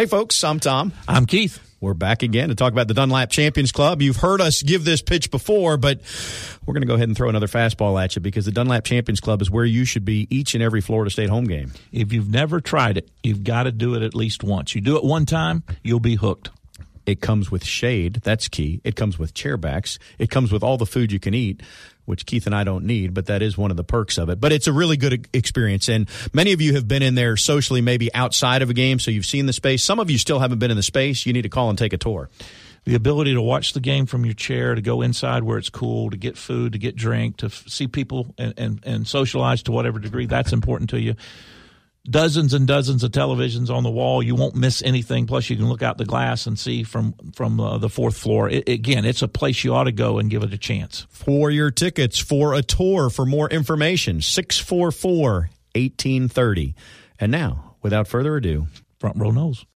Hey, folks, I'm Tom. I'm Keith. We're back again to talk about the Dunlap Champions Club. You've heard us give this pitch before, but we're going to go ahead and throw another fastball at you because the Dunlap Champions Club is where you should be each and every Florida State home game. If you've never tried it, you've got to do it at least once. You do it one time, you'll be hooked. It comes with shade. That's key. It comes with chairbacks. It comes with all the food you can eat, which Keith and I don't need, but that is one of the perks of it. But it's a really good experience. And many of you have been in there socially, maybe outside of a game, so you've seen the space. Some of you still haven't been in the space. You need to call and take a tour. The ability to watch the game from your chair, to go inside where it's cool, to get food, to get drink, to f- see people and, and, and socialize to whatever degree that's important to you dozens and dozens of televisions on the wall. You won't miss anything. Plus, you can look out the glass and see from from uh, the fourth floor. It, again, it's a place you ought to go and give it a chance. For your tickets for a tour, for more information, 644 1830. And now, without further ado, Front Row Noles.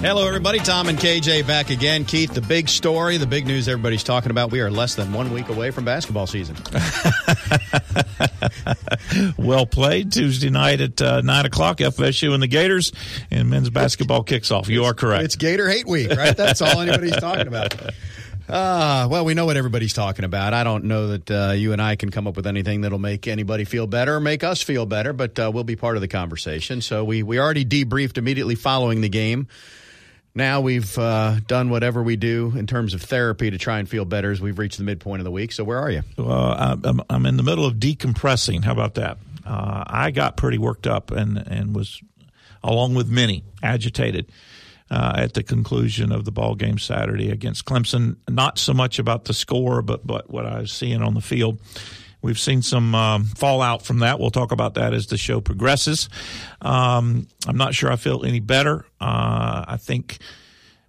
Hello, everybody. Tom and KJ back again. Keith, the big story, the big news everybody's talking about. We are less than one week away from basketball season. well played. Tuesday night at uh, 9 o'clock, FSU and the Gators, and men's basketball kicks off. You are correct. It's Gator Hate Week, right? That's all anybody's talking about. Uh, well, we know what everybody's talking about. I don't know that uh, you and I can come up with anything that'll make anybody feel better or make us feel better, but uh, we'll be part of the conversation. So we, we already debriefed immediately following the game now we've uh, done whatever we do in terms of therapy to try and feel better as we've reached the midpoint of the week. So where are you? Uh, I'm, I'm in the middle of decompressing. How about that? Uh, I got pretty worked up and, and was, along with many, agitated. Uh, at the conclusion of the ball game Saturday against Clemson, not so much about the score, but but what I was seeing on the field. We've seen some um, fallout from that. We'll talk about that as the show progresses. Um, I'm not sure I feel any better. Uh, I think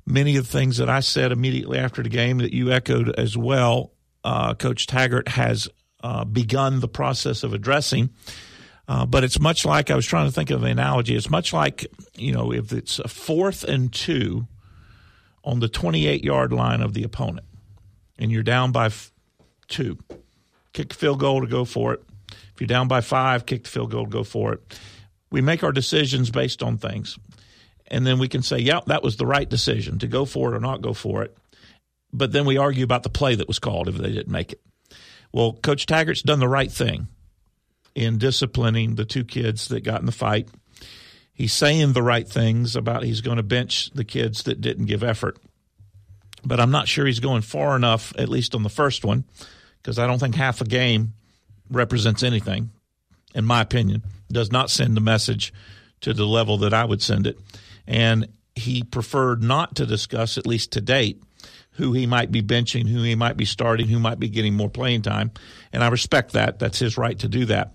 many of the things that I said immediately after the game that you echoed as well, uh, Coach Taggart has uh, begun the process of addressing. Uh, but it's much like I was trying to think of an analogy. It's much like you know if it's a fourth and two on the 28 yard line of the opponent, and you're down by f- two kick the field goal to go for it. If you're down by five, kick the field goal to go for it. We make our decisions based on things. And then we can say, yeah, that was the right decision to go for it or not go for it. But then we argue about the play that was called if they didn't make it. Well, Coach Taggart's done the right thing in disciplining the two kids that got in the fight. He's saying the right things about he's going to bench the kids that didn't give effort. But I'm not sure he's going far enough, at least on the first one, because I don't think half a game represents anything, in my opinion, does not send the message to the level that I would send it. And he preferred not to discuss, at least to date, who he might be benching, who he might be starting, who might be getting more playing time. And I respect that. That's his right to do that.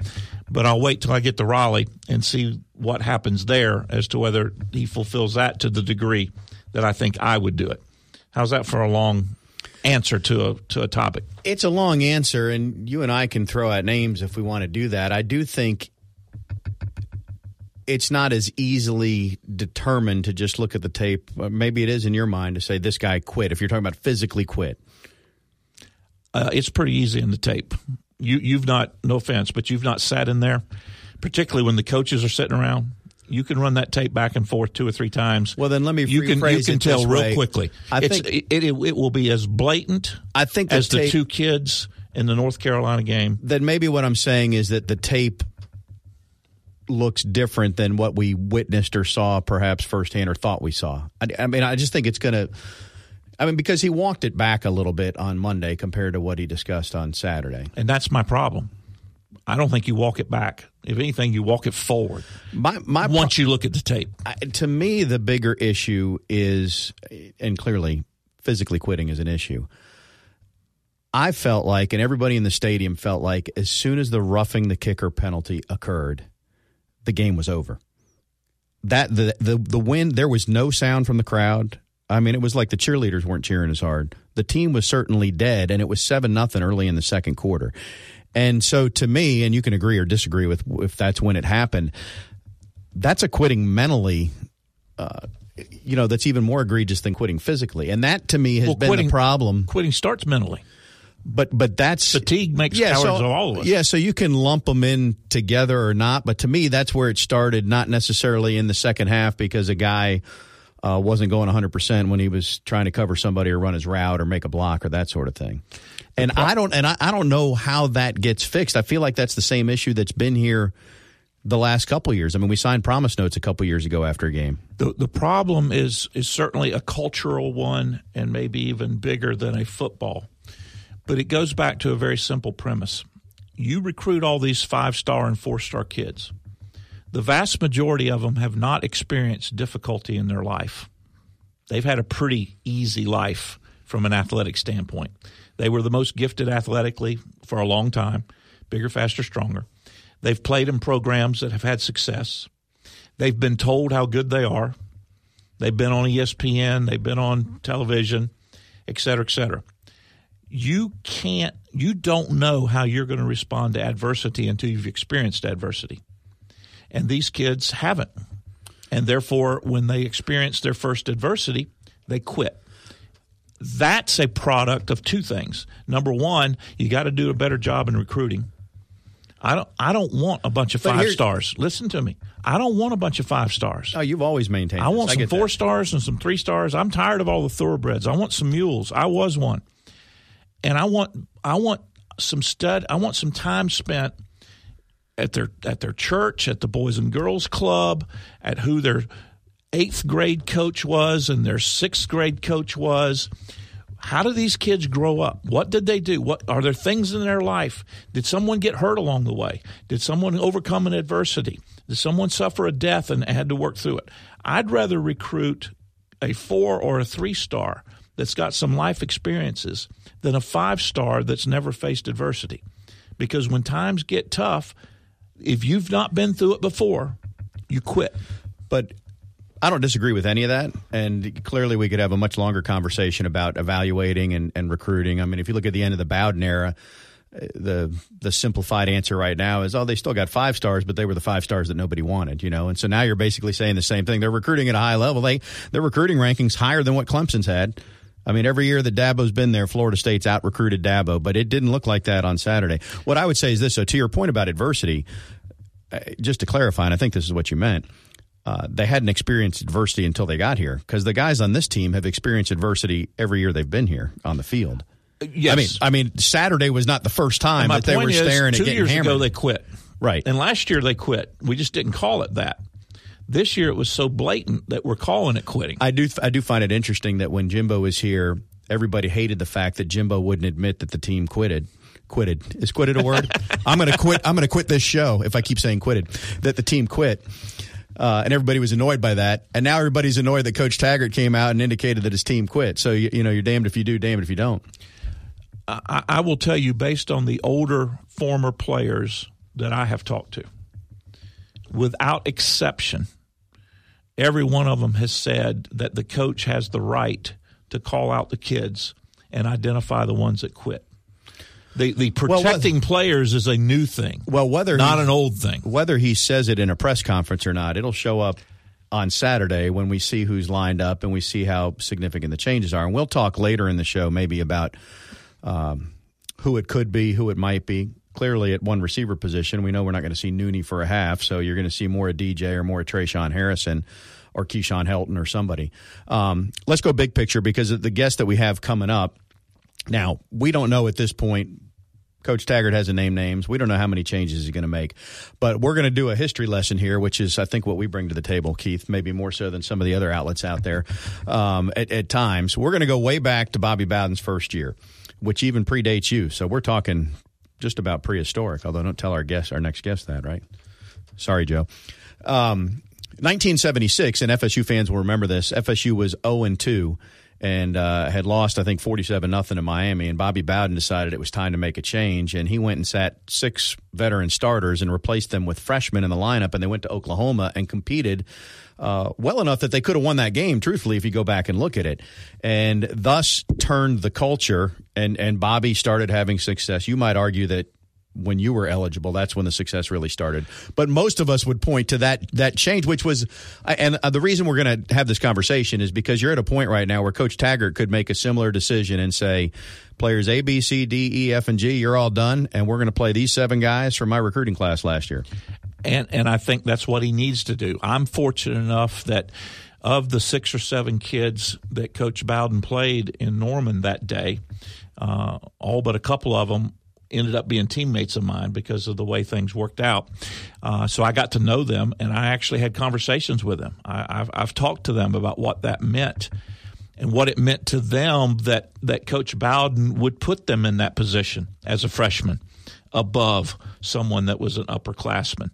But I'll wait till I get to Raleigh and see what happens there as to whether he fulfills that to the degree that I think I would do it. How's that for a long answer to a to a topic. It's a long answer, and you and I can throw out names if we want to do that. I do think it's not as easily determined to just look at the tape. Maybe it is in your mind to say this guy quit. If you're talking about physically quit, uh, it's pretty easy in the tape. You you've not no offense, but you've not sat in there, particularly when the coaches are sitting around you can run that tape back and forth two or three times. Well, then let me you can you can tell real way. quickly. I it's, think it, it, it, will be as blatant. I think as the, tape, the two kids in the North Carolina game. Then maybe what I'm saying is that the tape looks different than what we witnessed or saw perhaps firsthand or thought we saw. I, I mean, I just think it's going to. I mean, because he walked it back a little bit on Monday compared to what he discussed on Saturday, and that's my problem. I don't think you walk it back. If anything, you walk it forward. My, my once pro- you look at the tape. I, to me, the bigger issue is, and clearly, physically quitting is an issue. I felt like, and everybody in the stadium felt like, as soon as the roughing the kicker penalty occurred, the game was over. That the the the wind, there was no sound from the crowd. I mean, it was like the cheerleaders weren't cheering as hard. The team was certainly dead, and it was seven nothing early in the second quarter. And so, to me, and you can agree or disagree with if that's when it happened. That's a quitting mentally. Uh, you know, that's even more egregious than quitting physically, and that to me has Well, been quitting- the problem. Quitting starts mentally. But but that's Fatigue makes cowards so, of all of us. Yeah, so you can lump them in together or not, but to me, that's where it started. Not necessarily in the second half because a guy uh, wasn't going 100 percent when he was trying to cover somebody or run his route or make a block or that sort of thing. And I don't and I, I don't know how that gets fixed. I feel like that's the same issue that's been here the last couple years. I mean, we signed promise notes a couple years ago after a game. The the problem is is certainly a cultural one and maybe even bigger than a football. But it goes back to a very simple premise. You recruit all these five star and four star kids. The vast majority of them have not experienced difficulty in their life. They've had a pretty easy life from an athletic standpoint. They were the most gifted athletically for a long time, bigger, faster, stronger. They've played in programs that have had success. They've been told how good they are. They've been on ESPN, they've been on television, et cetera, et cetera. You can't, you don't know how you're going to respond to adversity until you've experienced adversity. And these kids haven't. And therefore, when they experience their first adversity, they quit. That's a product of two things. Number one, you got to do a better job in recruiting. I don't. I don't want a bunch of But five here- stars. Listen to me. I don't want a bunch of five stars. Oh, you've always maintained. I this. want some get four that. stars and some three stars. I'm tired of all the thoroughbreds. I want some mules. I was one, and I want I want some stud. I want some time spent at their at their church, at the Boys and Girls Club, at who their eighth grade coach was and their sixth grade coach was. How do these kids grow up? What did they do? What are there things in their life? Did someone get hurt along the way? Did someone overcome an adversity? Did someone suffer a death and had to work through it? I'd rather recruit a four or a three star that's got some life experiences than a five star that's never faced adversity. Because when times get tough, if you've not been through it before, you quit. But I don't disagree with any of that. And clearly, we could have a much longer conversation about evaluating and, and recruiting. I mean, if you look at the end of the Bowden era, uh, the the simplified answer right now is, oh, they still got five stars, but they were the five stars that nobody wanted, you know. And so now you're basically saying the same thing. They're recruiting at a high level. They their recruiting rankings higher than what Clemson's had. I mean, every year that Dabo's been there, Florida State's out recruited Dabo, but it didn't look like that on Saturday. What I would say is this: so to your point about adversity, uh, just to clarify, and I think this is what you meant uh, they hadn't experienced adversity until they got here because the guys on this team have experienced adversity every year they've been here on the field. Yes. I mean, I mean, Saturday was not the first time that they were is, staring at getting years hammered. ago they quit. Right. And last year they quit. We just didn't call it that. This year it was so blatant that we're calling it quitting. I do, I do find it interesting that when Jimbo was here, everybody hated the fact that Jimbo wouldn't admit that the team quitted. Quitted is quitted a word? I'm going to quit. I'm going to quit this show if I keep saying quitted. That the team quit. Uh, and everybody was annoyed by that, and now everybody's annoyed that Coach Taggart came out and indicated that his team quit. So you, you know, you're damned if you do, damned if you don't. I, I will tell you, based on the older former players that I have talked to, without exception, every one of them has said that the coach has the right to call out the kids and identify the ones that quit. The, the what- protecting players is a new thing, Well, whether not he- an old thing. whether he says it in a press conference or not, it'll show up on Saturday when we see who's lined up and we see how significant the changes are. And we'll talk later in the show maybe about um, who it could be, who it might be. Clearly, at one receiver position, we know we're not going to see Nooney for a half, so you're going to see more of DJ or more of Tre'Shaun Harrison or Keyshawn Helton or somebody. Um, let's go big picture because the guest that we have coming up. Now, we don't know at this point Coach Taggart hasn't named names. We don't know how many changes he's going to make, but we're going to do a history lesson here, which is, I think, what we bring to the table, Keith, maybe more so than some of the other outlets out there um, at, at times. We're going to go way back to Bobby Bowden's first year, which even predates you. So we're talking just about prehistoric, although don't tell our guest, our next guest that, right? Sorry, Joe. Um, 1976, and FSU fans will remember this. FSU was 0 and 2 and uh, had lost, I think, 47 nothing in Miami. And Bobby Bowden decided it was time to make a change. And he went and sat six veteran starters and replaced them with freshmen in the lineup. And they went to Oklahoma and competed uh, well enough that they could have won that game, truthfully, if you go back and look at it. And thus turned the culture. And, and Bobby started having success. You might argue that when you were eligible. That's when the success really started. But most of us would point to that that change, which was, and uh, the reason we're going to have this conversation is because you're at a point right now where Coach Taggart could make a similar decision and say, players A, B, C, D, E, F, and G, you're all done, and we're going to play these seven guys from my recruiting class last year. And and I think that's what he needs to do. I'm fortunate enough that. Of the six or seven kids that Coach Bowden played in Norman that day, uh, all but a couple of them ended up being teammates of mine because of the way things worked out. Uh, so I got to know them, and I actually had conversations with them. I, have I've talked to them about what that meant and what it meant to them that that Coach Bowden would put them in that position as a freshman above someone that was an upperclassman.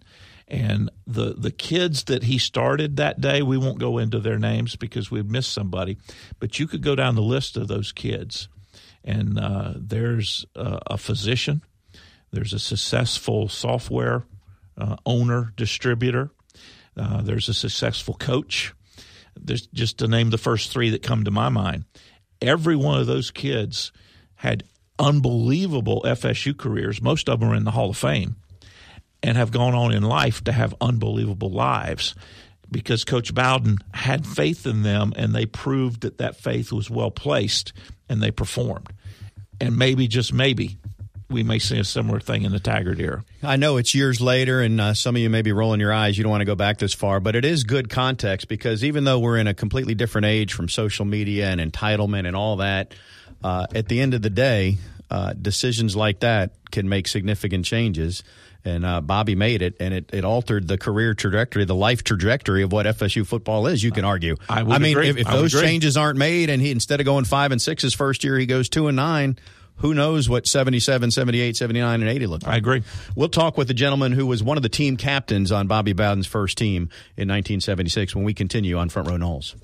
And the the kids that he started that day, we won't go into their names because we'd miss somebody, but you could go down the list of those kids and uh, there's a, physician, there's a successful software uh, owner, distributor, uh, there's a successful coach. There's just to name the first three that come to my mind. Every one of those kids had unbelievable FSU careers. Most of them are in the Hall of Fame and have gone on in life to have unbelievable lives because Coach Bowden had faith in them and they proved that that faith was well placed and they performed. And maybe, just maybe, we may see a similar thing in the Taggart era. I know it's years later, and uh, some of you may be rolling your eyes. You don't want to go back this far, but it is good context because even though we're in a completely different age from social media and entitlement and all that, uh, at the end of the day, uh, decisions like that can make significant changes and uh, Bobby made it, and it, it altered the career trajectory, the life trajectory of what FSU football is. You can argue. I, I mean, agree. if, if I those changes aren't made, and he instead of going five and six his first year, he goes two and nine. Who knows what 77, 78, 79, and 80 look like? I agree. We'll talk with the gentleman who was one of the team captains on Bobby Bowden's first team in 1976 when we continue on Front Row Noles.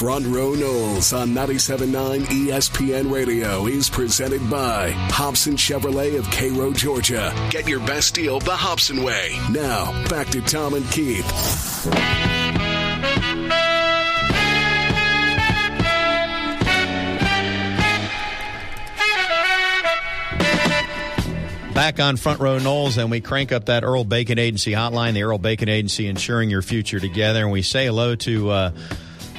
Front Row Noles on 97.9 ESPN Radio is presented by Hobson Chevrolet of Cairo, Georgia. Get your best deal the Hobson way. Now, back to Tom and Keith. Back on Front Row Noles, and we crank up that Earl Bacon Agency hotline, the Earl Bacon Agency ensuring your future together. And we say hello to uh,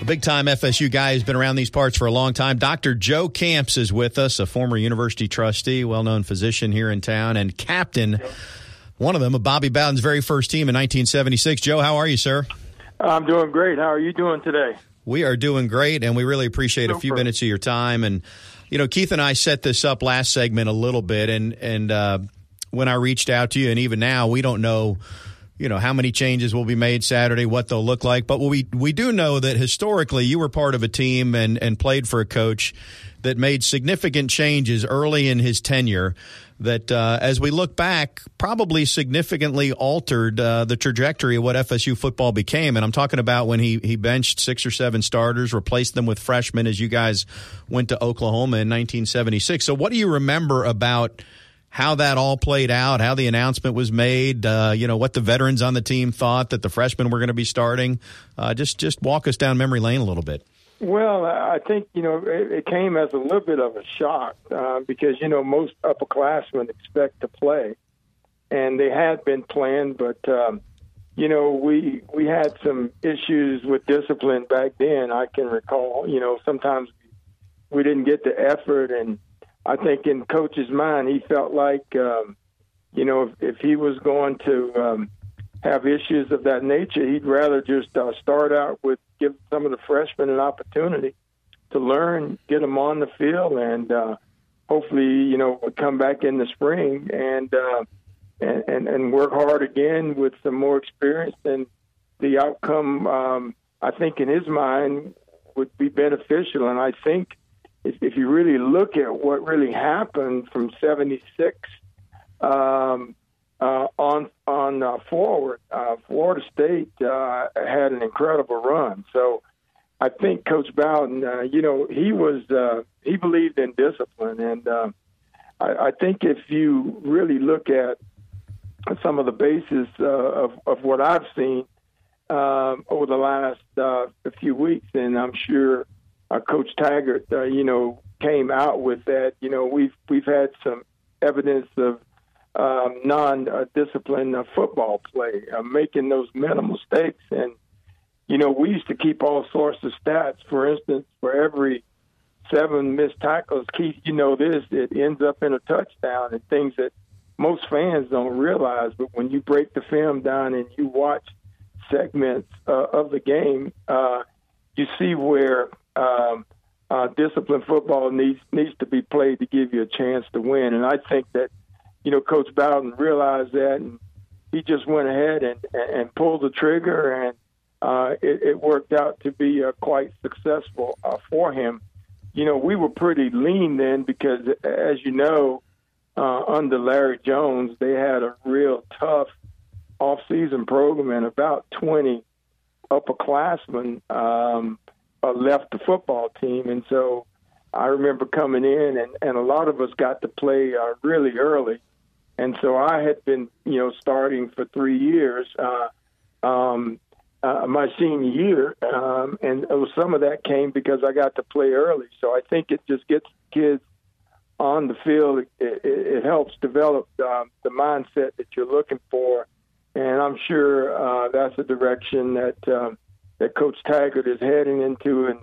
a big time FSU guy who's been around these parts for a long time. Dr. Joe Camps is with us, a former university trustee, well known physician here in town, and captain, one of them, of Bobby Bowden's very first team in 1976. Joe, how are you, sir? I'm doing great. How are you doing today? We are doing great, and we really appreciate Super. a few minutes of your time. And, you know, Keith and I set this up last segment a little bit, and, and, uh, when I reached out to you, and even now, we don't know you know how many changes will be made Saturday, what they'll look like. But we we do know that historically you were part of a team and and played for a coach that made significant changes early in his tenure. That uh, as we look back, probably significantly altered uh, the trajectory of what FSU football became. And I'm talking about when he he benched six or seven starters, replaced them with freshmen as you guys went to Oklahoma in 1976. So what do you remember about? How that all played out, how the announcement was made, uh, you know, what the veterans on the team thought that the freshmen were going to be starting. Uh, just just walk us down memory lane a little bit. Well, I think you know it, it came as a little bit of a shock uh, because you know most upperclassmen expect to play, and they had been playing, but um, you know we we had some issues with discipline back then. I can recall, you know, sometimes we didn't get the effort and I think in coach's mind, he felt like, um, you know, if, if he was going to um, have issues of that nature, he'd rather just uh, start out with give some of the freshmen an opportunity to learn, get them on the field, and uh, hopefully, you know, come back in the spring and, uh, and and and work hard again with some more experience. And the outcome, um, I think, in his mind, would be beneficial. And I think if, you really look at what really happened from '76 um, uh, on on uh, forward, uh, Florida State uh, had an incredible run. So I think Coach Bowden, uh, you know, he was uh, he believed in discipline, and I, I think if you really look at some of the basis of of what I've seen um, over the last few weeks, and I'm sure uh, Coach Taggart, uh, you know, came out with that. You know, we've we've had some evidence of um, non-disciplined uh, football play, uh, making those mental mistakes, and you know, we used to keep all sorts of stats. For instance, for every seven missed tackles, Keith, you know this, it ends up in a touchdown and things that most fans don't realize. But when you break the film down and you watch segments uh, of the game, uh, you see where um, uh, disciplined football needs needs to be played to give you a chance to win. And I think that you know Coach Bowden realized that, and he just went ahead and and pulled the trigger, and uh, it, it worked out to be uh, quite successful uh, for him. You know, we were pretty lean then because, as you know, uh, under Larry Jones, they had a real tough off-season program, and about 20 upperclassmen um, uh, left the football team, and so I remember coming in, and, and a lot of us got to play uh, really early, and so I had been, you know, starting for three years. Uh, um, uh, my senior year, um, and was, some of that came because I got to play early. So I think it just gets kids on the field. It, it, it helps develop um, the mindset that you're looking for, and I'm sure uh, that's a direction that um, that Coach Taggart is heading into, and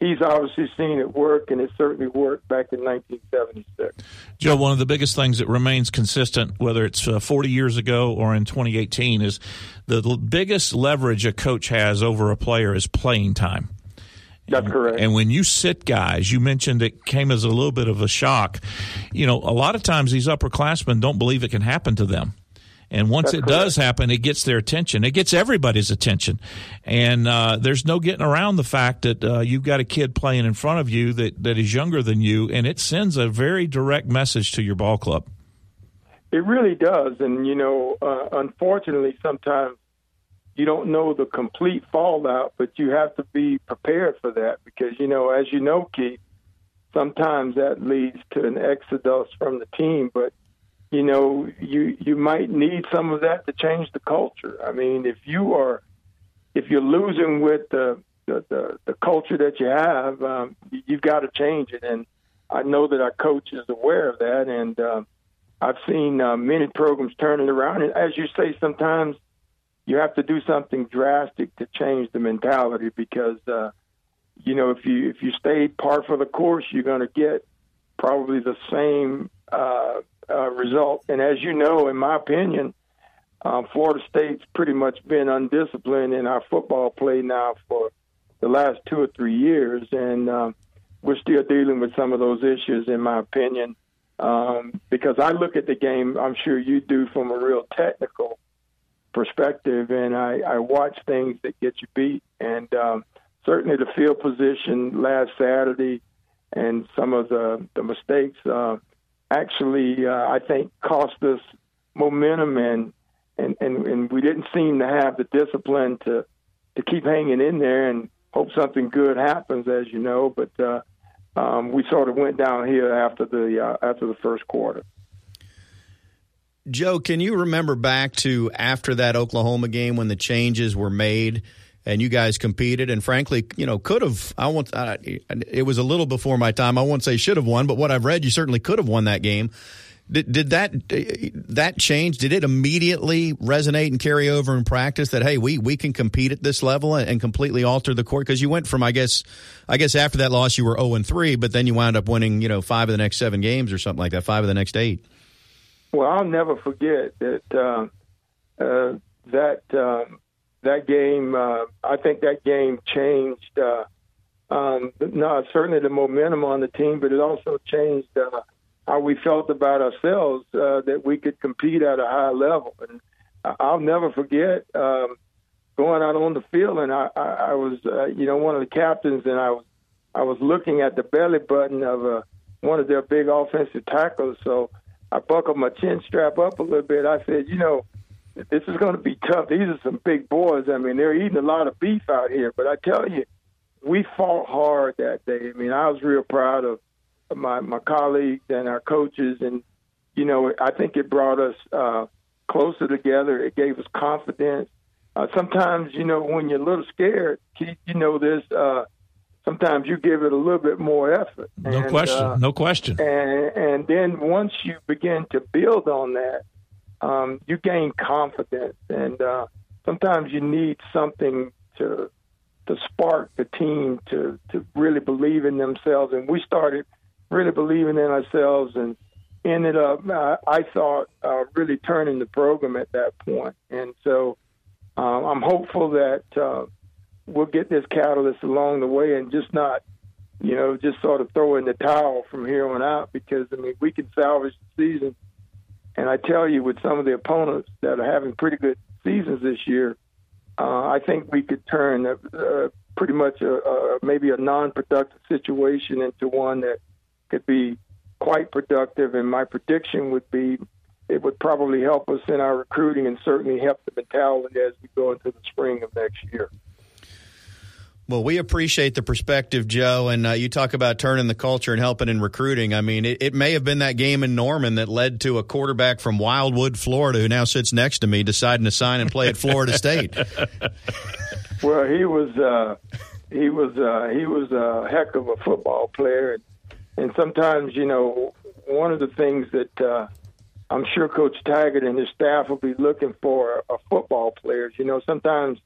he's obviously seen it work, and it certainly worked back in 1976. Joe, one of the biggest things that remains consistent, whether it's uh, 40 years ago or in 2018, is the biggest leverage a coach has over a player is playing time. That's correct. And when you sit guys, you mentioned it came as a little bit of a shock. You know, a lot of times these upperclassmen don't believe it can happen to them. And once That's it correct. does happen, it gets their attention. It gets everybody's attention. And uh, there's no getting around the fact that uh, you've got a kid playing in front of you that, that is younger than you, and it sends a very direct message to your ball club. It really does. And, you know, uh, unfortunately, sometimes you don't know the complete fallout, but you have to be prepared for that because, you know, as you know, Keith, sometimes that leads to an exodus from the team. But you know, you you might need some of that to change the culture. I mean, if you are if you're losing with the the, the, the culture that you have, um, you've got to change it. And I know that our coach is aware of that. And uh, I've seen uh, many programs turning around. And as you say, sometimes you have to do something drastic to change the mentality because, uh, you know, if you if you stay par for the course, you're going to get probably the same uh, uh, result. And as you know, in my opinion, uh, Florida State's pretty much been undisciplined in our football play now for the last two or three years, and um, we're still dealing with some of those issues, in my opinion. Um, because I look at the game, I'm sure you do from a real technical perspective, and I, I watch things that get you beat. And um, certainly the field position last Saturday and some of the the mistakes. Uh, actually, uh, I think, cost us momentum, and, and and and we didn't seem to have the discipline to to keep hanging in there and hope something good happens, as you know. But uh, um, we sort of went down here after the uh, after the first quarter. Joe, can you remember back to after that Oklahoma game when the changes were made? And you guys competed and frankly you know could have i want uh, it was a little before my time. I won't say should have won but what i've read you certainly could have won that game. Did, did that that change did it immediately resonate and carry over in practice that hey we we can compete at this level and, and completely alter the court? Because you went from i guess i guess after that loss you were 0 and 3 but then you wound up winning you know five of the next seven games or something like that five of the next eight. Well i'll never forget that uh, uh, that um, that game, uh, I think that game changed uh, um, no, certainly the momentum on the team, but it also changed uh, how we felt about ourselves uh, that we could compete at a high level. And I'll never forget, um, going out on the field, and I, I, I was, uh, you know, one of the captains, and I was, I was looking at the belly button of uh, one of their big offensive tackles. So I buckled my chin strap up a little bit. I said, you know, this is going to be tough. These are some big boys. I mean, they're eating a lot of beef out here. But I tell you, we fought hard that day. I mean, I was real proud of my my colleagues and our coaches, and you know, I think it brought us uh, closer together. It gave us confidence. Uh, sometimes, you know, when you're a little scared, you know, there's uh, sometimes you give it a little bit more effort. No and, question. Uh, no question. And and then once you begin to build on that, um, you gain confidence. And uh, sometimes you need something to to spark the team to to really believe in themselves. And we started really believing in ourselves and ended up, uh, I thought, uh, really turning the program at that point. And so uh, I'm hopeful that uh, we'll get this catalyst along the way and just not, you know, just sort of throw in the towel from here on out because, I mean, we can salvage the season. And I tell you, with some of the opponents that are having pretty good seasons this year, uh, I think we could turn a, a pretty much a, a, maybe a non-productive situation into one that could be quite productive. And my prediction would be it would probably help us in our recruiting and certainly help the mentality as we go into the spring of next year. Well, we appreciate the perspective, Joe. And uh, you talk about turning the culture and helping in recruiting. I mean, it, it, may have been that game in Norman that led to a quarterback from Wildwood, Florida, who now sits next to me, deciding to sign and play at Florida State. Well, he was uh, he was uh, he was a heck of a football player, and, and sometimes you know one of the things that uh, I'm sure Coach Taggart and his staff will be looking for are football players. You know, sometimes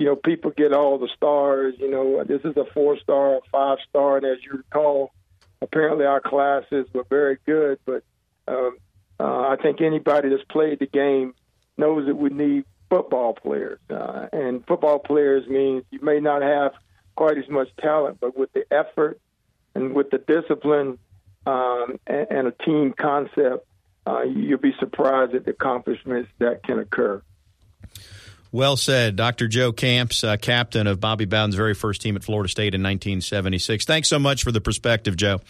you know, people get all the stars. You know, this is a four star, a five star, and as you recall, apparently our classes were very good. But um, uh, I think anybody that's played the game knows that we need football players, uh, and football players means you may not have quite as much talent, but with the effort and with the discipline um, and, and a team concept, uh, you'll be surprised at the accomplishments that can occur. Well said, Dr. Joe Camps, uh, captain of Bobby Bowden's very first team at Florida State in 1976. Thanks so much for the perspective, Joe.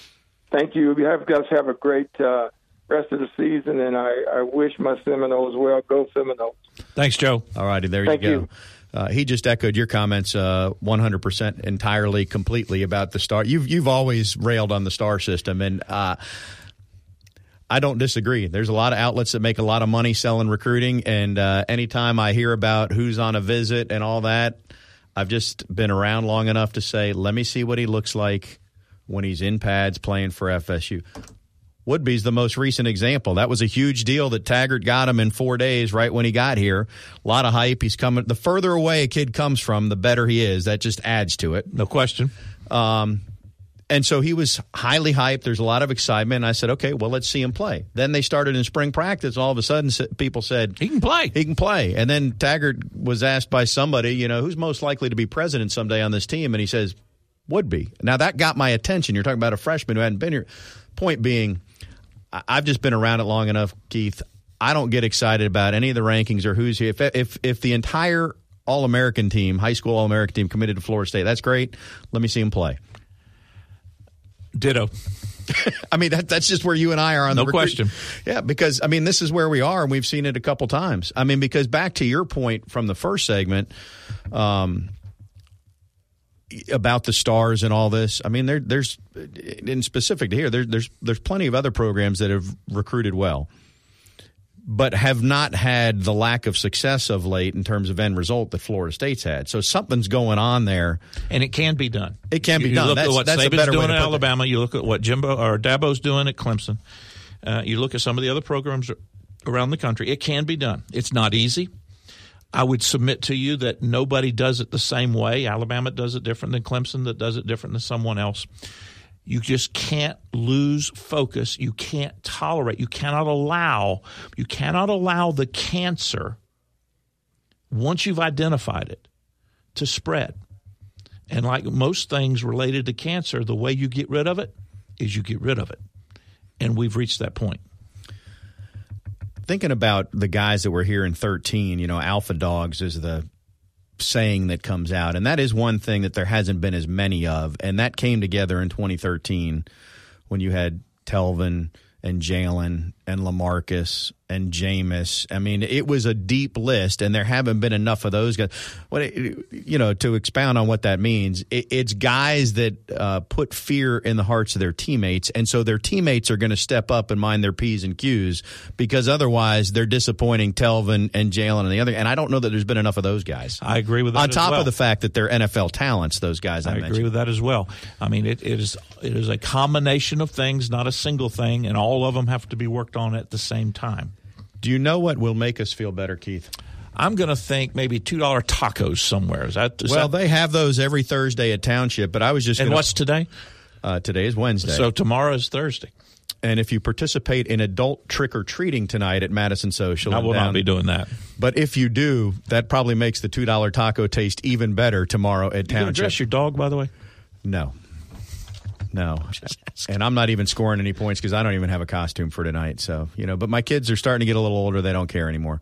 Thank you. You have guys have a great uh, rest of the season, and I, I, wish my Seminoles well. Go Seminoles. Thanks, Joe. All righty, there Thank you go. You. Uh, he just echoed your comments uh, 100% entirely, completely about the star. You've you've always railed on the star system, and uh, I don't disagree. There's a lot of outlets that make a lot of money selling recruiting, and uh, anytime I hear about who's on a visit and all that, I've just been around long enough to say, let me see what he looks like when he's in pads playing for FSU. Woodbey's the most recent example. That was a huge deal that Taggart got him in four days right when he got here. A lot of hype. He's coming. The further away a kid comes from, the better he is. That just adds to it. No question. Um, and so he was highly hyped. There's a lot of excitement. I said, okay, well, let's see him play. Then they started in spring practice. All of a sudden, people said, he can play. He can play. And then Taggart was asked by somebody, you know, who's most likely to be president someday on this team? And he says, Woodbey. Now, that got my attention. You're talking about a freshman who hadn't been here. Point being, I've just been around it long enough, Keith. I don't get excited about any of the rankings or who's here. If, if, if the entire All American team, high school All American team, committed to Florida State, that's great. Let me see him play. Ditto. I mean, that, that's just where you and I are on no the recruit. question. Yeah, because I mean, this is where we are, and we've seen it a couple times. I mean, because back to your point from the first segment um, about the stars and all this. I mean, there, there's in specific to here, there, there's there's plenty of other programs that have recruited well but have not had the lack of success of late in terms of end result that Florida State's had. So something's going on there, and it can be done. It can be done. you look that's, at what that's Saban's doing at Alabama. You look at what Jimbo or Dabo's doing at Clemson. Uh, you look at some of the other programs around the country. It can be done. It's not easy. I would submit to you that nobody does it the same way. Alabama does it different than Clemson. That does it different than someone else. You just can't lose focus. You can't tolerate. You cannot allow. You cannot allow the cancer once you've identified it to spread. And like most things related to cancer, the way you get rid of it is you get rid of it. And we've reached that point. Thinking about the guys that were here in 13, you know, Alpha Dogs is the saying that comes out, and that is one thing that there hasn't been as many of, and that came together in 2013 when you had Telvin and Jalen and Lamarcus and Jameis. I mean, it was a deep list, and there haven't been enough of those guys. What you know to expound on what that means, it's guys that uh, put fear in the hearts of their teammates, and so their teammates are going to step up and mind their p's and q's because otherwise they're disappointing Telvin and Jalen and the other. And I don't know that there's been enough of those guys. I agree with that. On top well. of the fact that they're NFL talents, those guys. I, I mentioned. agree with that as well. I mean, it, it is it is a combination of things, not a single thing, and all of them have to be worked on at the same time. Do you know what will make us feel better, Keith? I'm going to think maybe two dollar tacos somewhere. Is that is well? that, they have those every Thursday at Township, but I was just and gonna, what's today? uh, today is Wednesday. So tomorrow is Thursday. and if you participate in adult trick or treating tonight at Madison Social, I will down- not be doing that. But if you do, that probably makes the two dollar taco taste even better tomorrow at You Township. dress your dog, by the way? no, no, and I'm not even scoring any points because I don't even have a costume for tonight. So you know, but my kids are starting to get a little older; they don't care anymore.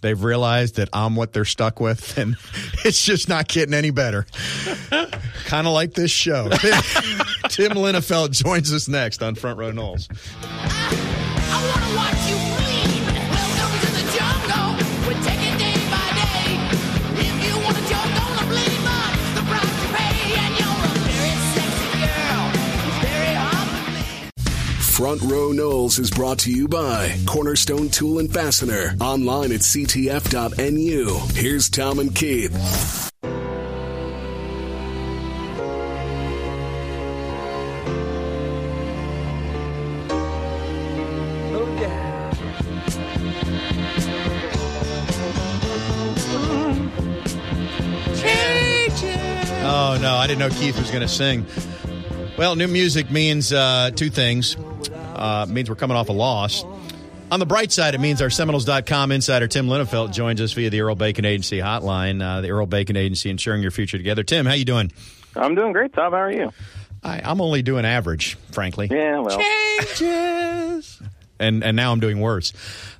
They've realized that I'm what they're stuck with, and it's just not getting any better. kind of like this show. Tim, Tim Linafelt joins us next on Front Row Noles. I wanna Front Row Noles is brought to you by Cornerstone Tool and Fastener. Online at ctf.nu. Here's Tom and Keith. Oh no, I didn't know Keith was going to sing. Well, new music means uh, two things. Uh, means we're coming off a loss. On the bright side, it means our Seminoles.com insider Tim Linafelt joins us via the Earl Bacon Agency hotline. Uh, the Earl Bacon Agency, ensuring your future together. Tim, how you doing? I'm doing great, Tom. How are you? I, I'm only doing average, frankly. Yeah, well, Changes. And and now I'm doing worse.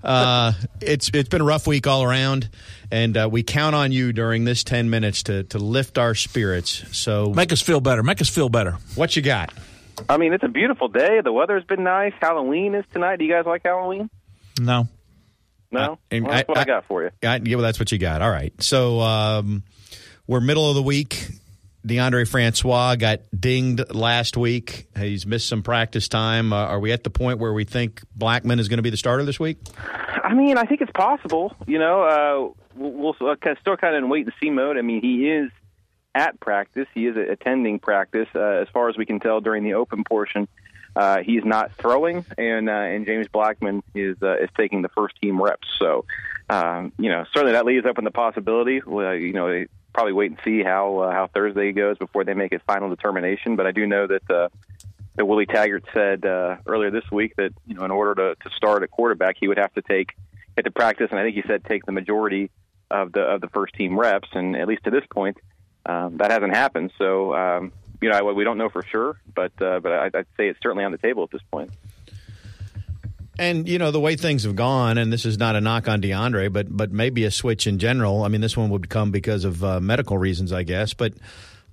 Uh, it's it's been a rough week all around, and uh, we count on you during this ten minutes to to lift our spirits. So, Make us feel better. Make us feel better. what you got? I mean, it's a beautiful day. The weather's been nice. Halloween is tonight. Do you guys like Halloween? No. No? and well, that's I- what I, I- got for you. I, yeah, well, that's what you got. All right. So um, we're middle of the week. DeAndre Francois got dinged last week. He's missed some practice time. Uh, are we at the point where we think Blackman is going to be the starter this week? I mean, I think it's possible. You know, uh, we'll, we'll uh, still kind of in wait and see mode. I mean, he is at practice. He is attending practice. Uh, as far as we can tell during the open portion, uh, he's not throwing, and uh, and James Blackman is uh, is taking the first team reps. So, um, you know, certainly that leaves open the possibility. Well, you know, they probably wait and see how uh, how Thursday goes before they make a final determination. But I do know that. Uh, that Willie Taggart said uh, earlier this week that you know in order to, to start at quarterback he would have to take to practice and I think he said take the majority of the of the first team reps and at least to this point um, that hasn't happened so um, you know I, we don't know for sure but uh, but I, I'd say it's certainly on the table at this point. And you know the way things have gone, and this is not a knock on DeAndre, but but maybe a switch in general. I mean, this one would come because of uh, medical reasons, I guess. But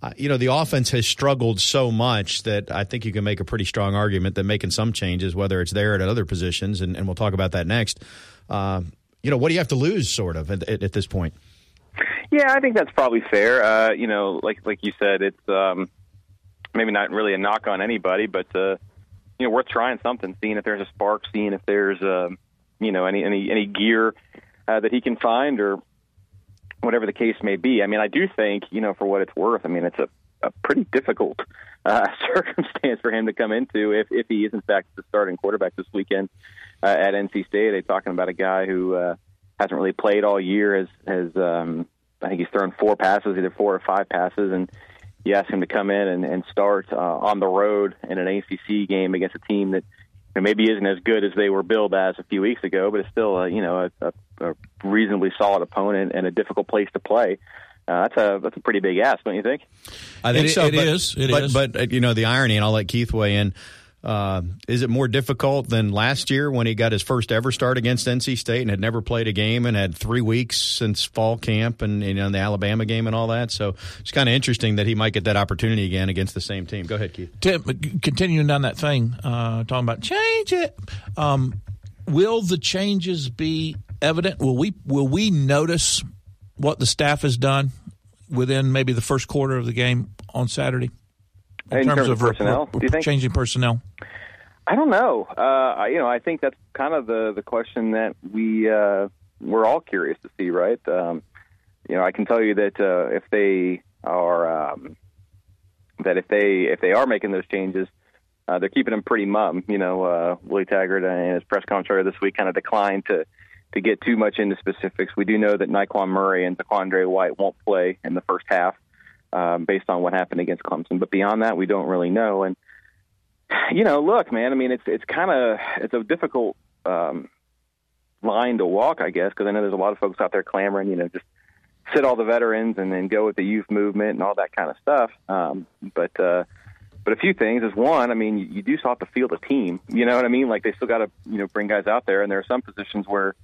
uh, you know, the offense has struggled so much that I think you can make a pretty strong argument that making some changes, whether it's there at other positions, and, and we'll talk about that next. Uh, you know, what do you have to lose, sort of, at, at, this point? Yeah, I think that's probably fair. Uh, you know, like like you said, it's um, maybe not really a knock on anybody, but uh, you know, worth trying something, seeing if there's a spark, seeing if there's uh, you know any any any gear uh, that he can find or whatever the case may be. I mean, I do think you know for what it's worth. I mean, it's a, a pretty difficult uh, circumstance for him to come into if if he is in fact the starting quarterback this weekend uh, at NC State. They're talking about a guy who uh, hasn't really played all year. Has has um, I think he's thrown four passes, either four or five passes, and you ask him to come in and, and start uh, on the road in an ACC game against a team that you know, maybe isn't as good as they were billed as a few weeks ago, but it's still a, you know a, a, reasonably solid opponent and a difficult place to play. That's a that's a pretty big ask, don't you think? I think It- so. it but, is. It but, is. But uh, you know the irony, and I'll let Keith weigh in. Uh, is it more difficult than last year when he got his first ever start against NC State and had never played a game and had three weeks since fall camp and you know the Alabama game and all that? So it's kind of interesting that he might get that opportunity again against the same team. Go ahead, Keith. Tim, continuing down that thing, uh, talking about change it. Um, will the changes be evident? Will we will we notice what the staff has done within maybe the first quarter of the game on Saturday? In terms of re- personnel, re- do you think? changing personnel? I don't know. Uh, I, you know, I think that's kind of the the question that we uh, we're all curious to see, right? Um, you know, I can tell you that uh, if they are um, that if they if they are making those changes, uh, they're keeping them pretty mum. You know, uh, Willie Taggart in his press conference this week kind of declined to to get too much into specifics. We do know that Nyqwan Murray and Taquandre White won't play in the first half um, based on what happened against Clemson, but beyond that, we don't really know. And you know, look, man. I mean, it's it's kind of it's a difficult um, line to walk, I guess, because I know there's a lot of folks out there clamoring, you know, just sit all the veterans and then go with the youth movement and all that kind of stuff. Um, but uh, but a few things is one, I mean, you, you do still have to field a team. You know what I mean? Like they still got to you know bring guys out there, and there are some positions where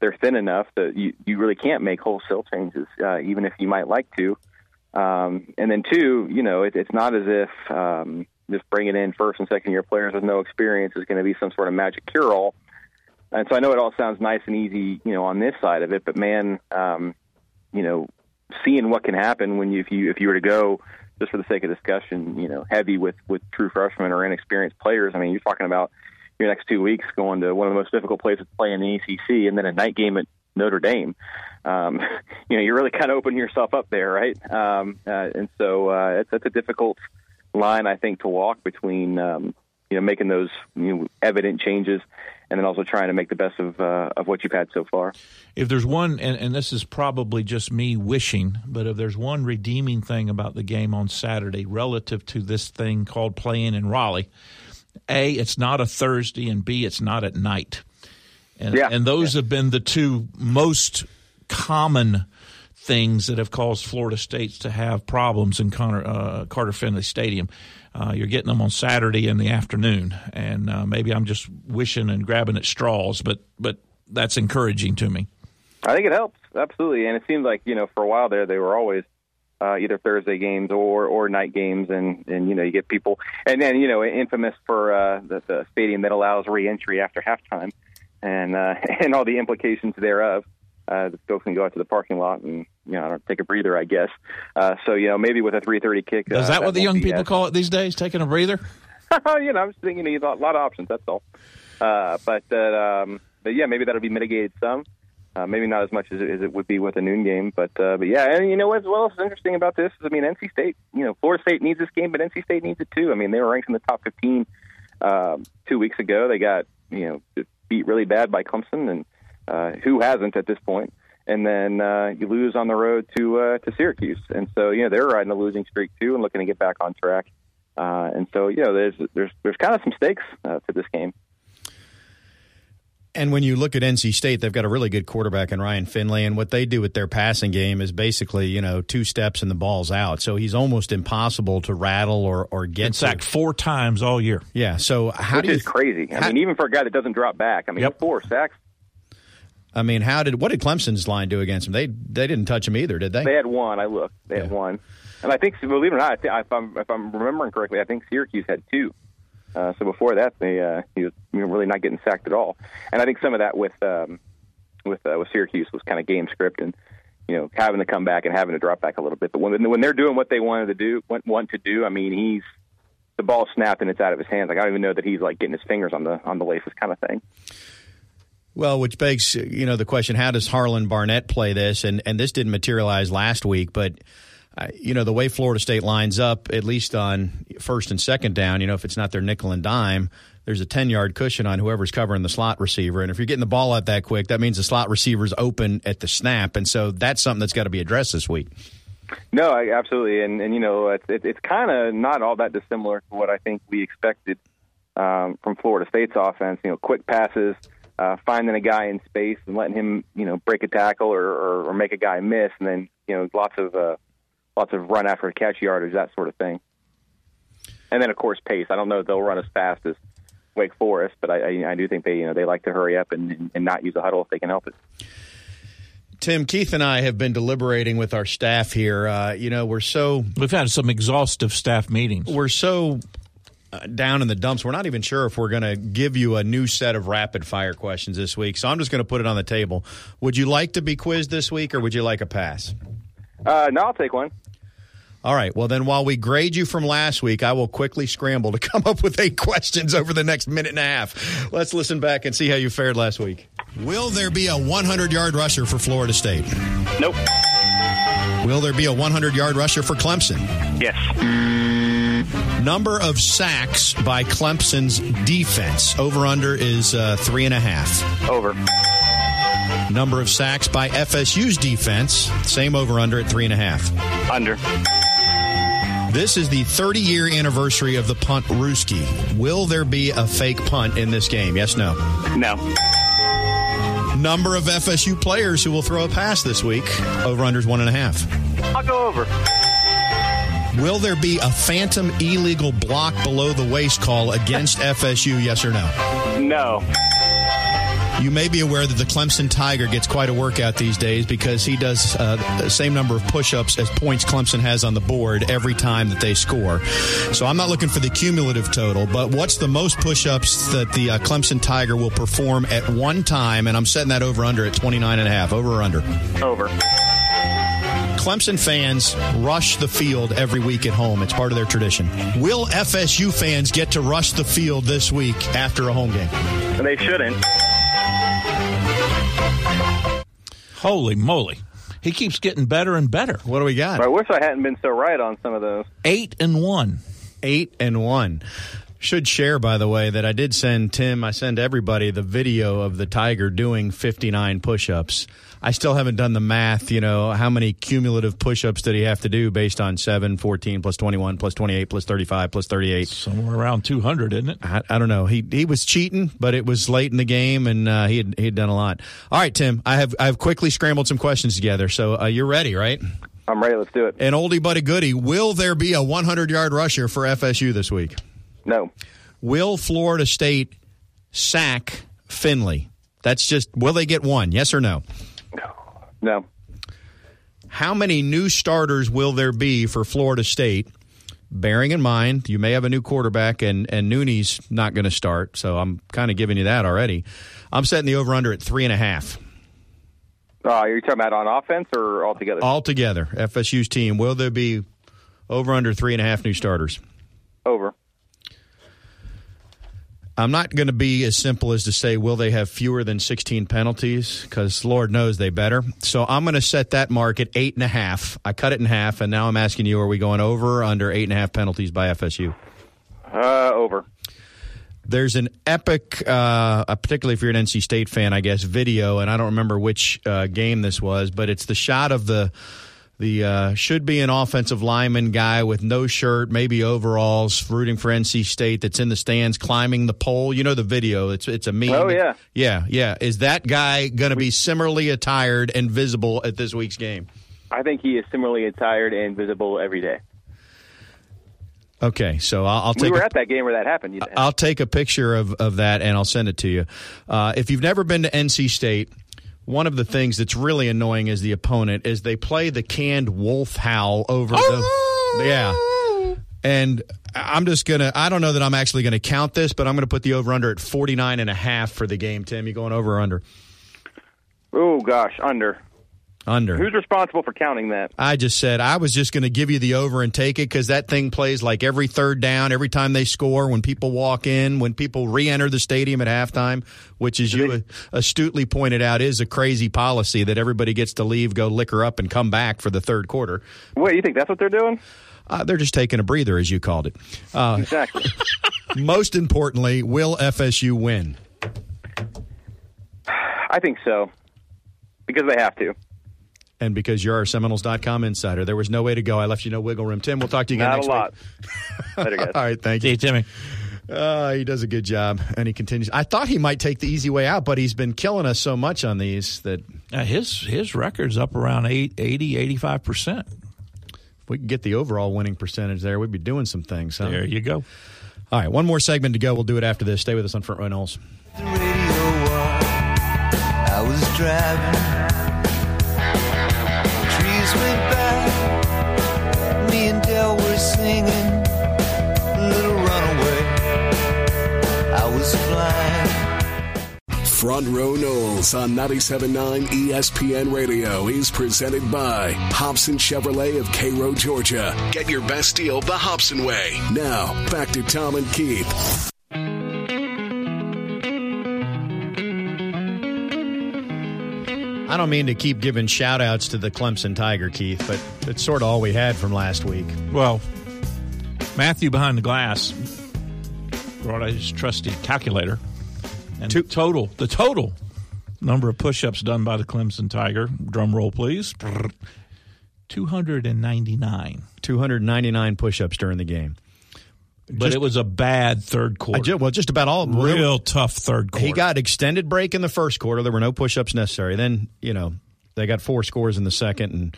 they're thin enough that you you really can't make wholesale changes, uh, even if you might like to. Um, and then two, you know, it, it's not as if um, just bringing in first and second year players with no experience is going to be some sort of magic cure all. And so I know it all sounds nice and easy, you know, on this side of it, but man, um, you know, seeing what can happen when you if you if you were to go just for the sake of discussion, you know, heavy with with true freshmen or inexperienced players. I mean, you're talking about your next two weeks going to one of the most difficult places to play in the ACC, and then a night game at Notre Dame. Um, you know, you're really kind of opening yourself up there, right? Um, uh, and so uh, it's, it's a difficult line, I think, to walk between um, you know making those you know, evident changes and then also trying to make the best of uh, of what you've had so far. If there's one, and, and this is probably just me wishing, but if there's one redeeming thing about the game on Saturday relative to this thing called playing in Raleigh, A, it's not a Thursday, and B, it's not at night. And, Yeah. and those have been the two most common things that have caused Florida States to have problems in Connor, uh, Carter Finley Stadium. Uh, you're getting them on Saturday in the afternoon, and uh, maybe I'm just wishing and grabbing at straws, but but that's encouraging to me. I think it helps absolutely, and it seems like you know for a while there they were always uh, either Thursday games or or night games, and and you know you get people, and then you know infamous for uh, the, the stadium that allows reentry after halftime, and uh, and all the implications thereof. Uh, the folks can go out to the parking lot and you know take a breather, I guess. Uh, so you know maybe with a three thirty kick, Is uh, that what the young people as- call it these days? Taking a breather? you know, I'm just thinking you know, a lot of options. That's all. Uh, but that, um, but yeah, maybe that'll be mitigated some. Uh, maybe not as much as it, as it would be with a noon game, but uh, but yeah, and you know what? What else is interesting about this is, I mean, NC State. You know, Florida State needs this game, but NC State needs it too. I mean, they were ranked in the top 15 um, two weeks ago. They got you know beat really bad by Clemson, and uh, who hasn't at this point? And then uh, you lose on the road to uh, to Syracuse, and so you know they're riding a losing streak too, and looking to get back on track. Uh, and so, you know, there's there's there's kind of some stakes uh, to this game. And when you look at NC State, they've got a really good quarterback in Ryan Finley, and what they do with their passing game is basically, you know, two steps and the ball's out. So he's almost impossible to rattle or or get Been sacked four times all year. Yeah. So how which do you? is crazy. I how- mean, even for a guy that doesn't drop back. I mean, Yep. four sacks. I mean, how did what did Clemson's line do against him? They they didn't touch him either, did they? They had one. I looked. They had one, and I think, believe it or not, I thi- if I'm if I'm remembering correctly, I think Syracuse had two. Uh, so before that, they uh, he was really not getting sacked at all. And I think some of that with um, with uh, with Syracuse was kind of game script and you know having to come back and having to drop back a little bit. But when when they're doing what they wanted to do, want, to do, I mean, he's the ball snapped and it's out of his hands. Like I don't even know that he's like getting his fingers on the on the laces kind of thing. Well, which begs you know the question: How does Harlan Barnett play this? And and this didn't materialize last week, but you know the way Florida State lines up, at least on first and second down, you know if it's not their nickel and dime, there's a ten yard cushion on whoever's covering the slot receiver, and if you're getting the ball out that quick, that means the slot receiver's open at the snap, and so that's something that's got to be addressed this week. No, I, absolutely, and and you know it's it, it's kind of not all that dissimilar to what I think we expected um, from Florida State's offense. You know, quick passes, uh, finding a guy in space and letting him you know break a tackle or, or, or make a guy miss, and then you know lots of uh, lots of run after catch yardage, that sort of thing. and then of course pace. I don't know if they'll run as fast as Wake Forest, but I, I, I do think they you know they like to hurry up and, and not use a huddle if they can help it. Tim, Keith, and I have been deliberating with our staff here. Uh, you know, we're so We've had some exhaustive staff meetings. we're so uh, down in the dumps. We're not even sure if we're going to give you a new set of rapid fire questions this week. So I'm just going to put it on the table. Would you like to be quizzed this week, or would you like a pass? Uh, no, I'll take one. All right. Well, then, while we grade you from last week, I will quickly scramble to come up with eight questions over the next minute and a half. Let's listen back and see how you fared last week. Will there be a 100 yard rusher for Florida State? Nope. Will there be a 100 yard rusher for Clemson? Yes. Number of sacks by Clemson's defense. Over under is uh, three and a half. Over. Number of sacks by FSU's defense. Same over under at three and a half. Under. This is the 30 year anniversary of the Puntrooskie. Will there be a fake punt in this game? Yes, no. No. Number of FSU players who will throw a pass this week. Over under is one and a half. I'll go over. Will there be a phantom illegal block below the waist call against FSU? Yes or no? No. You may be aware that the Clemson Tiger gets quite a workout these days because he does uh, the same number of push ups as points Clemson has on the board every time that they score. So I'm not looking for the cumulative total, but what's the most push ups that the uh, Clemson Tiger will perform at one time? And I'm setting that over under at 29 and a half. Over or under? Over. Clemson fans rush the field every week at home. It's part of their tradition. Will FSU fans get to rush the field this week after a home game? They shouldn't. Holy moly. He keeps getting better and better. What do we got? I wish I hadn't been so right on some of those. Eight and one. eight and one. Should share, by the way, that I did send Tim, I send everybody the video of the Tiger doing 59 push ups. I still haven't done the math, you know, how many cumulative push ups did he have to do based on 7, 14, plus 21, plus 28, plus 35, plus 38. Somewhere around 200, isn't it? I, I don't know. He he was cheating, but it was late in the game, and uh, he had he had done a lot. All right, Tim, I have I have quickly scrambled some questions together, so uh, you're ready, right? I'm ready. Let's do it. An oldie but a goodie. Will there be a 100 yard rusher for FSU this week? No. Will Florida State sack Finley? That's just will they get one? Yes or no? No. How many new starters will there be for Florida State? Bearing in mind you may have a new quarterback and and Nooney's not going to start, so I'm kind of giving you that already. I'm setting the over under at three and a half Uh, are you talking about on offense or altogether? altogether. FSU's team will there be over under three and a half new starters? Over. I'm not going to be as simple as to say, will they have fewer than 16 penalties? Because Lord knows they better. So I'm going to set that mark at eight and a half. I cut it in half, and now I'm asking you, are we going over or under eight and a half penalties by FSU? Uh, over. There's an epic, uh, particularly if you're an NC State fan, I guess, video, and I don't remember which uh, game this was, but it's the shot of the the uh, should be an offensive lineman guy with no shirt, maybe overalls, rooting for NC State that's in the stands climbing the pole. You know the video. It's it's a meme. Oh, yeah. yeah, yeah. Is that guy going to be similarly attired and visible at this week's game? I think he is similarly attired and visible every day. Okay, so I'll, I'll We take. were a- at that game where that happened. You I'll take a picture of, of that and I'll send it to you. Uh, if you've never been to NC State, one of the things that's really annoying as the opponent is they play the canned wolf howl over the oh! yeah. And I'm just going to I don't know that I'm actually going to count this, but I'm going to put the over under at 49 and a half for the game, Tim. You going over or under? oh gosh, under. Under. Who's responsible for counting that? I just said I was just going to give you the over and take it because that thing plays like every third down, every time they score, when people walk in, when people re-enter the stadium at halftime, which, as you astutely pointed out, is a crazy policy that everybody gets to leave, go liquor up, and come back for the third quarter. Wait, you think? That's what they're doing? Uh, they're just taking a breather, as you called it. Uh, Exactly. most importantly, will FSU win? I think so because they have to. And because you're our Seminoles.com insider, there was no way to go. I left you no wiggle room. Tim, we'll talk to you again Not a lot. week. Later, guys. All right, thank you. Hey, Timmy. Uh, he does a good job, and he continues. I thought he might take the easy way out, but he's been killing us so much on these that Uh, his his record's up around eight, 80, 85%. If we could get the overall winning percentage there, we'd be doing some things. Huh? There you go. All right, one more segment to go. We'll do it after this. Stay with us on Front Row Noles. By. Me and Dell were singing. Little runaway. I was flying. Front Row Noles on 97.9 ESPN Radio is presented by Hobson Chevrolet of Cairo, Georgia. Get your best deal the Hobson way. Now, back to Tom and Keith. I don't mean to keep giving shout outs to the Clemson Tiger, Keith, but it's sort of all we had from last week. Well, Matthew behind the glass brought out his trusty calculator. And Two- total, the total number of push ups done by the Clemson Tiger, drum roll please, 299. 299 push ups during the game. But Just- it was a bad third I quarter. ju- well, just about all. Real tough third quarter. He got extended break in the first quarter. There were no push-ups necessary. Then you know they got four scores in the second and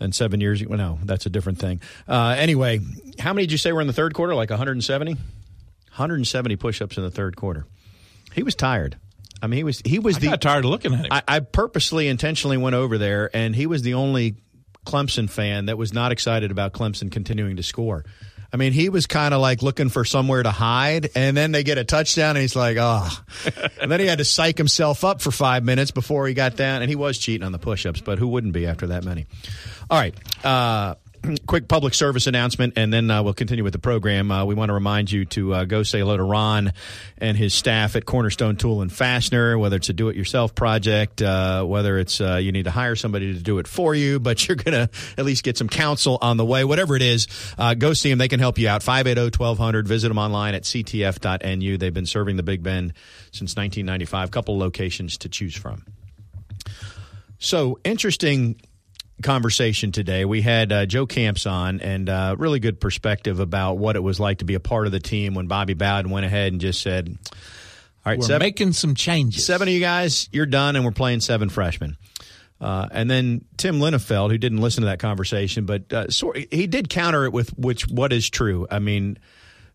and seven years. Well, no, that's a different thing. Uh, anyway, how many did you say were in the third quarter? Like 170. 170 push-ups in the third quarter. He was tired. I mean, he was he was I the got tired of looking at him. I, I purposely, intentionally went over there, and he was the only Clemson fan that was not excited about Clemson continuing to score. I mean, he was kind of like looking for somewhere to hide, and then they get a touchdown, and he's like, oh. and then he had to psych himself up for five minutes before he got down, and he was cheating on the push ups, but who wouldn't be after that many? All right. Uh, quick public service announcement, and then uh, we'll continue with the program. Uh, we want to remind you to uh, go say hello to Ron and his staff at Cornerstone Tool and Fastener. Whether it's a do-it-yourself project, uh, whether it's uh, you need to hire somebody to do it for you, but you're going to at least get some counsel on the way. Whatever it is, uh, go see them. They can help you out. 580-1200. Visit them online at ctf.nu. They've been serving the Big Bend since 1995. a Couple locations to choose from. So interesting conversation today. We had uh, Joe Camps on and uh, really good perspective about what it was like to be a part of the team when Bobby Bowden went ahead and just said, "All right, We're seven, making some changes. seven of you guys, you're done, and we're playing seven freshmen." Uh, and then Tim Linafelt, who didn't listen to that conversation, but uh, so, he did counter it with which what is true. I mean,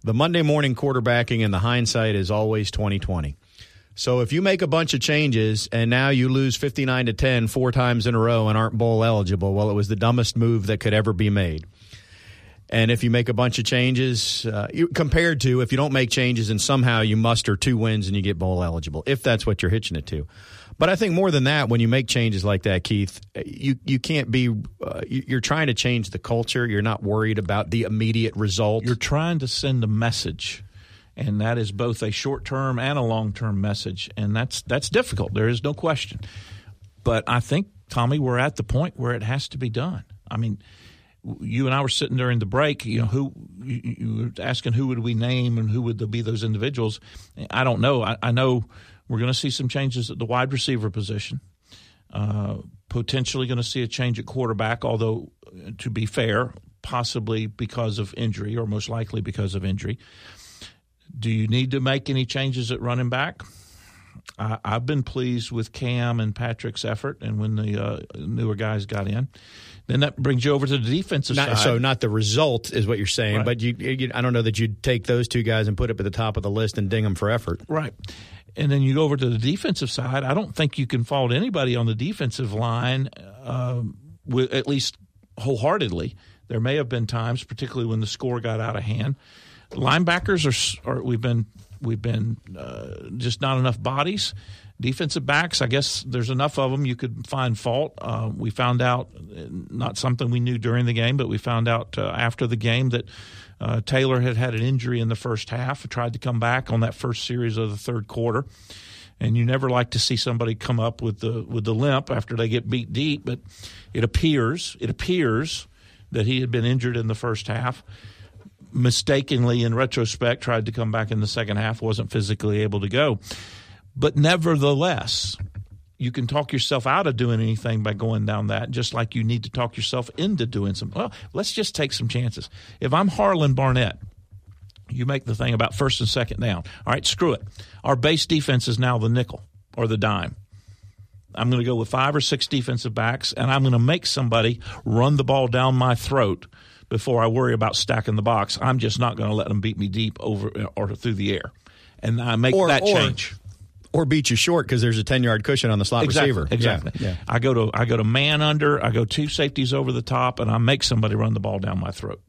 the Monday morning quarterbacking and the hindsight is always 2020. So if you make a bunch of changes and now you lose 59 to 10 four times in a row and aren't bowl eligible, well, it was the dumbest move that could ever be made. And if you make a bunch of changes, uh, compared to if you don't make changes and somehow you muster two wins and you get bowl eligible, if that's what you're hitching it to. But I think more than that, when you make changes like that, Keith, you you can't be. Uh, you- you're trying to change the culture. You're not worried about the immediate result. You're trying to send a message, and that is both a short term and a long term message, and that's that's difficult. There is no question. But I think Tommy, we're at the point where it has to be done. I mean, you and I were sitting during the break. You know, who you, you were asking who would we name and who would be those individuals. I don't know. I, I know we're going to see some changes at the wide receiver position. Uh, potentially going to see a change at quarterback, although, uh, to be fair, possibly because of injury or most likely because of injury. Do you need to make any changes at running back? I, I've been pleased with Cam and Patrick's effort, and when the uh, newer guys got in, then that brings you over to the defensive Not, side. so not the result is what you're saying, Right. but you, you, I don't know that you'd take those two guys and put up at the top of the list and ding them for effort. Right. And then you go over to the defensive side. I don't think you can fault anybody on the defensive line, um, with, at least wholeheartedly. There may have been times, particularly when the score got out of hand. Linebackers are, are we've been we've been uh, just not enough bodies. Defensive backs, I guess there's enough of them you could find fault. Uh, we found out, uh, not something we knew during the game, but we found out uh, after the game that uh, Taylor had had an injury in the first half, tried to come back on that first series of the third quarter. And you never like to see somebody come up with the with the limp after they get beat deep, but it appears it appears that he had been injured in the first half mistakenly in retrospect tried to come back in the second half wasn't physically able to go. But nevertheless you can talk yourself out of doing anything by going down that just like you need to talk yourself into doing some well let's just take some chances. If i'm harlan barnett you make the thing about first and second down. All right screw it. Our base defense is now the nickel or the dime I'm going to go with five or six defensive backs, and I'm going to make somebody run the ball down my throat before I worry about stacking the box. I'm just not going to let them beat me deep over or through the air, and I make Or- that or- change. Or beat you short because there's a 10 yard cushion on the slot Exactly. receiver. Exactly. Yeah. yeah. I go to I go to man under. I go two safeties over the top, and I make somebody run the ball down my throat.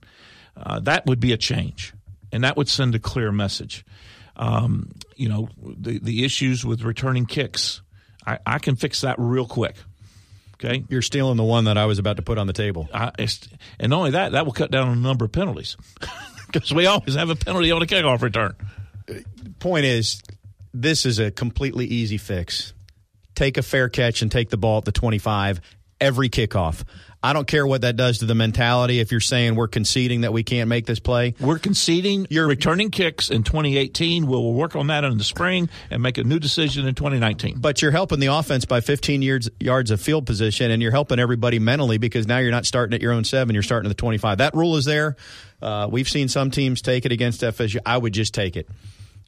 Uh, that would be a change, and that would send a clear message. Um, you know, the the issues with returning kicks, I, I can fix that real quick. Okay, You're stealing the one that I was about to put on the table. I, and not only that, that will cut down on the number of penalties because we always have a penalty on a kickoff return. Point is, this is a completely easy fix. Take a fair catch and take the ball at the 25 every kickoff. I don't care what that does to the mentality if you're saying we're conceding that we can't make this play. We're conceding your returning kicks in 2018. We'll work on that in the spring and make a new decision in 2019. But you're helping the offense by 15 yards, yards of field position, and you're helping everybody mentally because now you're not starting at your own seven, you're starting at the 25. That rule is there. Uh, we've seen some teams take it against FSU. I would just take it.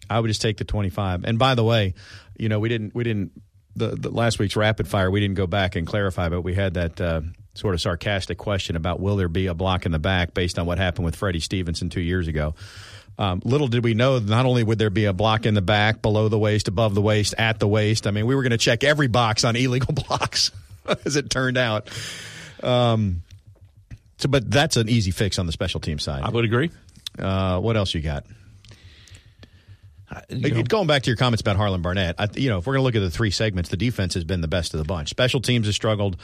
I would just take the 25. And by the way, you know, we didn't, we didn't, the, the last week's rapid fire, we didn't go back and clarify, but we had that uh, sort of sarcastic question about will there be a block in the back based on what happened with Freddie Stevenson two years ago. Um, little did we know, not only would there be a block in the back, below the waist, above the waist, at the waist. I mean, we were going to check every box on illegal blocks, as it turned out. Um, so, but that's an easy fix on the special team side. I would agree. Uh, what else you got? Going back to your comments about Harlan Barnett, I, you know, if we're going to look at the three segments, the defense has been the best of the bunch. Special teams has struggled,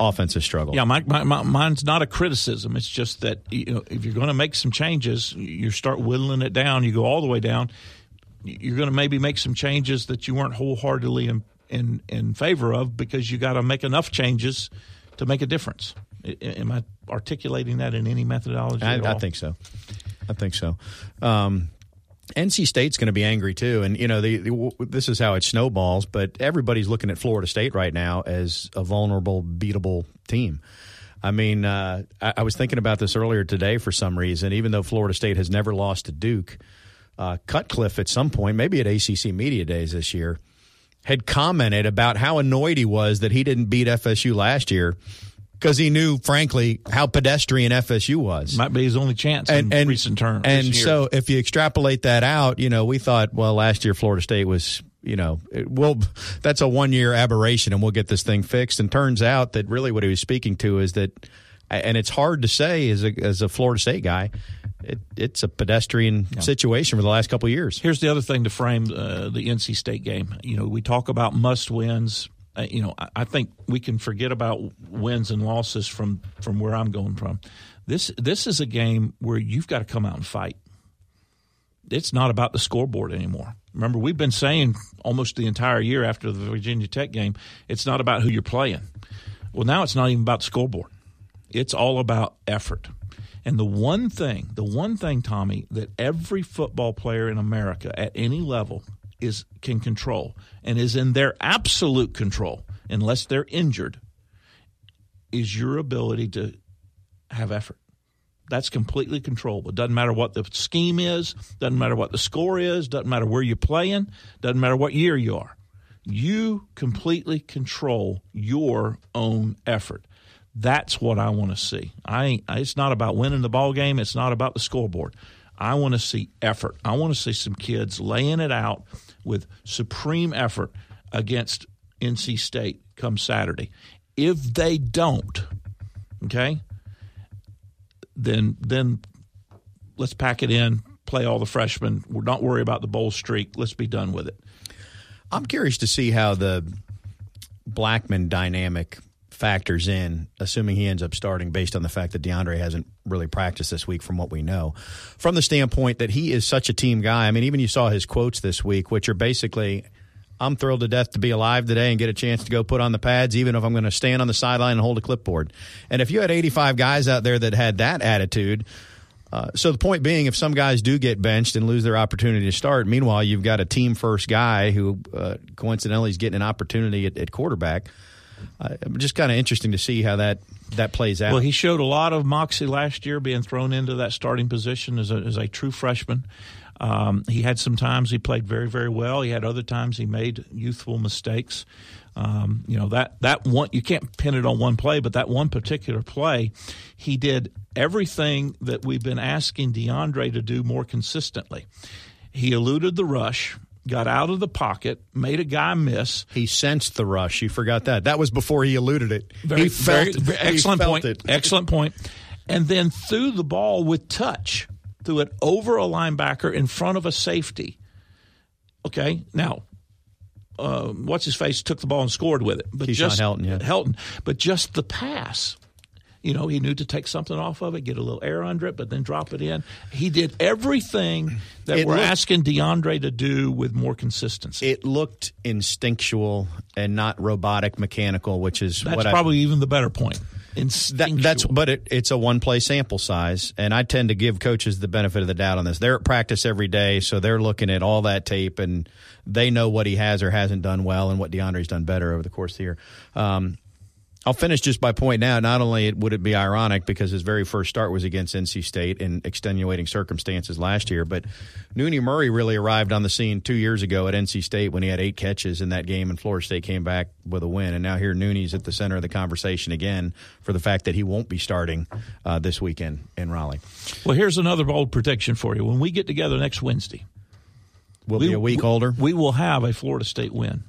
offense has struggled. yeah, my, my, my, mine's not a criticism. It's just that you know if you're going to make some changes, you start whittling it down. You go all the way down. You're going to maybe make some changes that you weren't wholeheartedly in in, in favor of because you got to make enough changes to make a difference. Am I articulating that in any methodology? I, I think so. I think so. Um, NC State's going to be angry too, and you know the, the, this is how it snowballs. But everybody's looking at Florida State right now as a vulnerable, beatable team. I mean, uh, I, I was thinking about this earlier today for some reason. Even though Florida State has never lost to Duke, uh, Cutcliffe at some point, maybe at ACC Media Days this year, had commented about how annoyed he was that he didn't beat FSU last year because he knew, frankly, how pedestrian FSU was might be his only chance in recent term. and recent years. so if you extrapolate that out, you know, we thought, well, last year Florida State was, you know, it, well, that's a one year aberration and we'll get this thing fixed. And turns out that really what he was speaking to is that, and it's hard to say as a, as a Florida State guy, it, it's a pedestrian situation for the last couple of years. Here's the other thing to frame uh, the NC State game. You know, we talk about must wins. You know, I, I think we can forget about wins and losses from from where I'm going from. This this is a game where you've got to come out and fight. It's not about the scoreboard anymore. Remember, we've been saying almost the entire year after the Virginia Tech game, it's not about who you're playing. Well, now it's not even about the scoreboard. It's all about effort. And the one thing, the one thing, Tommy, that every football player in America at any level is can control and is in their absolute control, unless they're injured, is your ability to have effort. That's completely controllable. Doesn't matter what the scheme is, doesn't matter what the score is, doesn't matter where you're playing, doesn't matter what year you are. You completely control your own effort. That's what I want to see. I it's not about winning the ball game, it's not about the scoreboard. I want to see effort. I want to see some kids laying it out with supreme effort against NC State come Saturday. If they don't, okay, then then let's pack it in, play all the freshmen. We're not worry about the bowl streak. Let's be done with it. I'm curious to see how the Blackman dynamic factors in, assuming he ends up starting based on the fact that Deondre hasn't really practice this week, from what we know. From the standpoint that he is such a team guy. I mean, even you saw his quotes this week, which are basically, I'm thrilled to death to be alive today and get a chance to go put on the pads, even if I'm going to stand on the sideline and hold a clipboard. And if you had 85 guys out there that had that attitude, uh, so the point being, if some guys do get benched and lose their opportunity to start, meanwhile you've got a team first guy who uh, coincidentally is getting an opportunity at, at quarterback. Uh, just kind of interesting to see how that that plays out. Well, he showed a lot of moxie last year, being thrown into that starting position as a, as a true freshman. Um, he had some times he played very, very well. He had other times he made youthful mistakes. Um, you know that that one you can't pin it on one play, but that one particular play, he did everything that we've been asking Deondre to do more consistently. He eluded the rush, got out of the pocket, made a guy miss, he sensed the rush. You forgot that. That was before he eluded it. Very, he felt very, very- excellent he felt point. It. Excellent point. And then threw the ball with touch, threw it over a linebacker in front of a safety. Okay, now, uh, what's his face took the ball and scored with it, but Keyshawn just Helton, yeah. Helton, but just the pass. You know, he knew to take something off of it, get a little air under it, but then drop it in. He did everything that It we're looked- asking Deondre to do with more consistency. It looked instinctual and not robotic, mechanical, which is That's what I, probably even the better point. That, that's but it, it's a one play sample size, and I tend to give coaches the benefit of the doubt on this. They're at practice every day, so they're looking at all that tape, and they know what he has or hasn't done well, and what Deondre's done better over the course of the year. Um, I'll finish just by pointing out not only would it be ironic because his very first start was against NC State in extenuating circumstances last year, but Nooney Murray really arrived on the scene two years ago at NC State when he had eight catches in that game and Florida State came back with a win. And now here Nooney's at the center of the conversation again for the fact that he won't be starting uh, this weekend in Raleigh. Well, here's another bold prediction for you. When we get together next Wednesday, We'll be a week older We will have a Florida State win.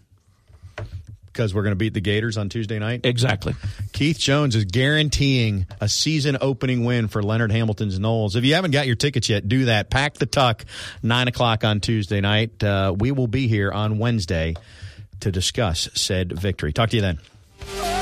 Because we're going to beat the Gators on Tuesday night. Exactly. Keith Jones is guaranteeing a season opening win for Leonard Hamilton's Noles. If you haven't got your tickets yet, do that. Pack the tuck, 9 o'clock on Tuesday night. Uh, we will be here on Wednesday to discuss said victory. Talk to you then.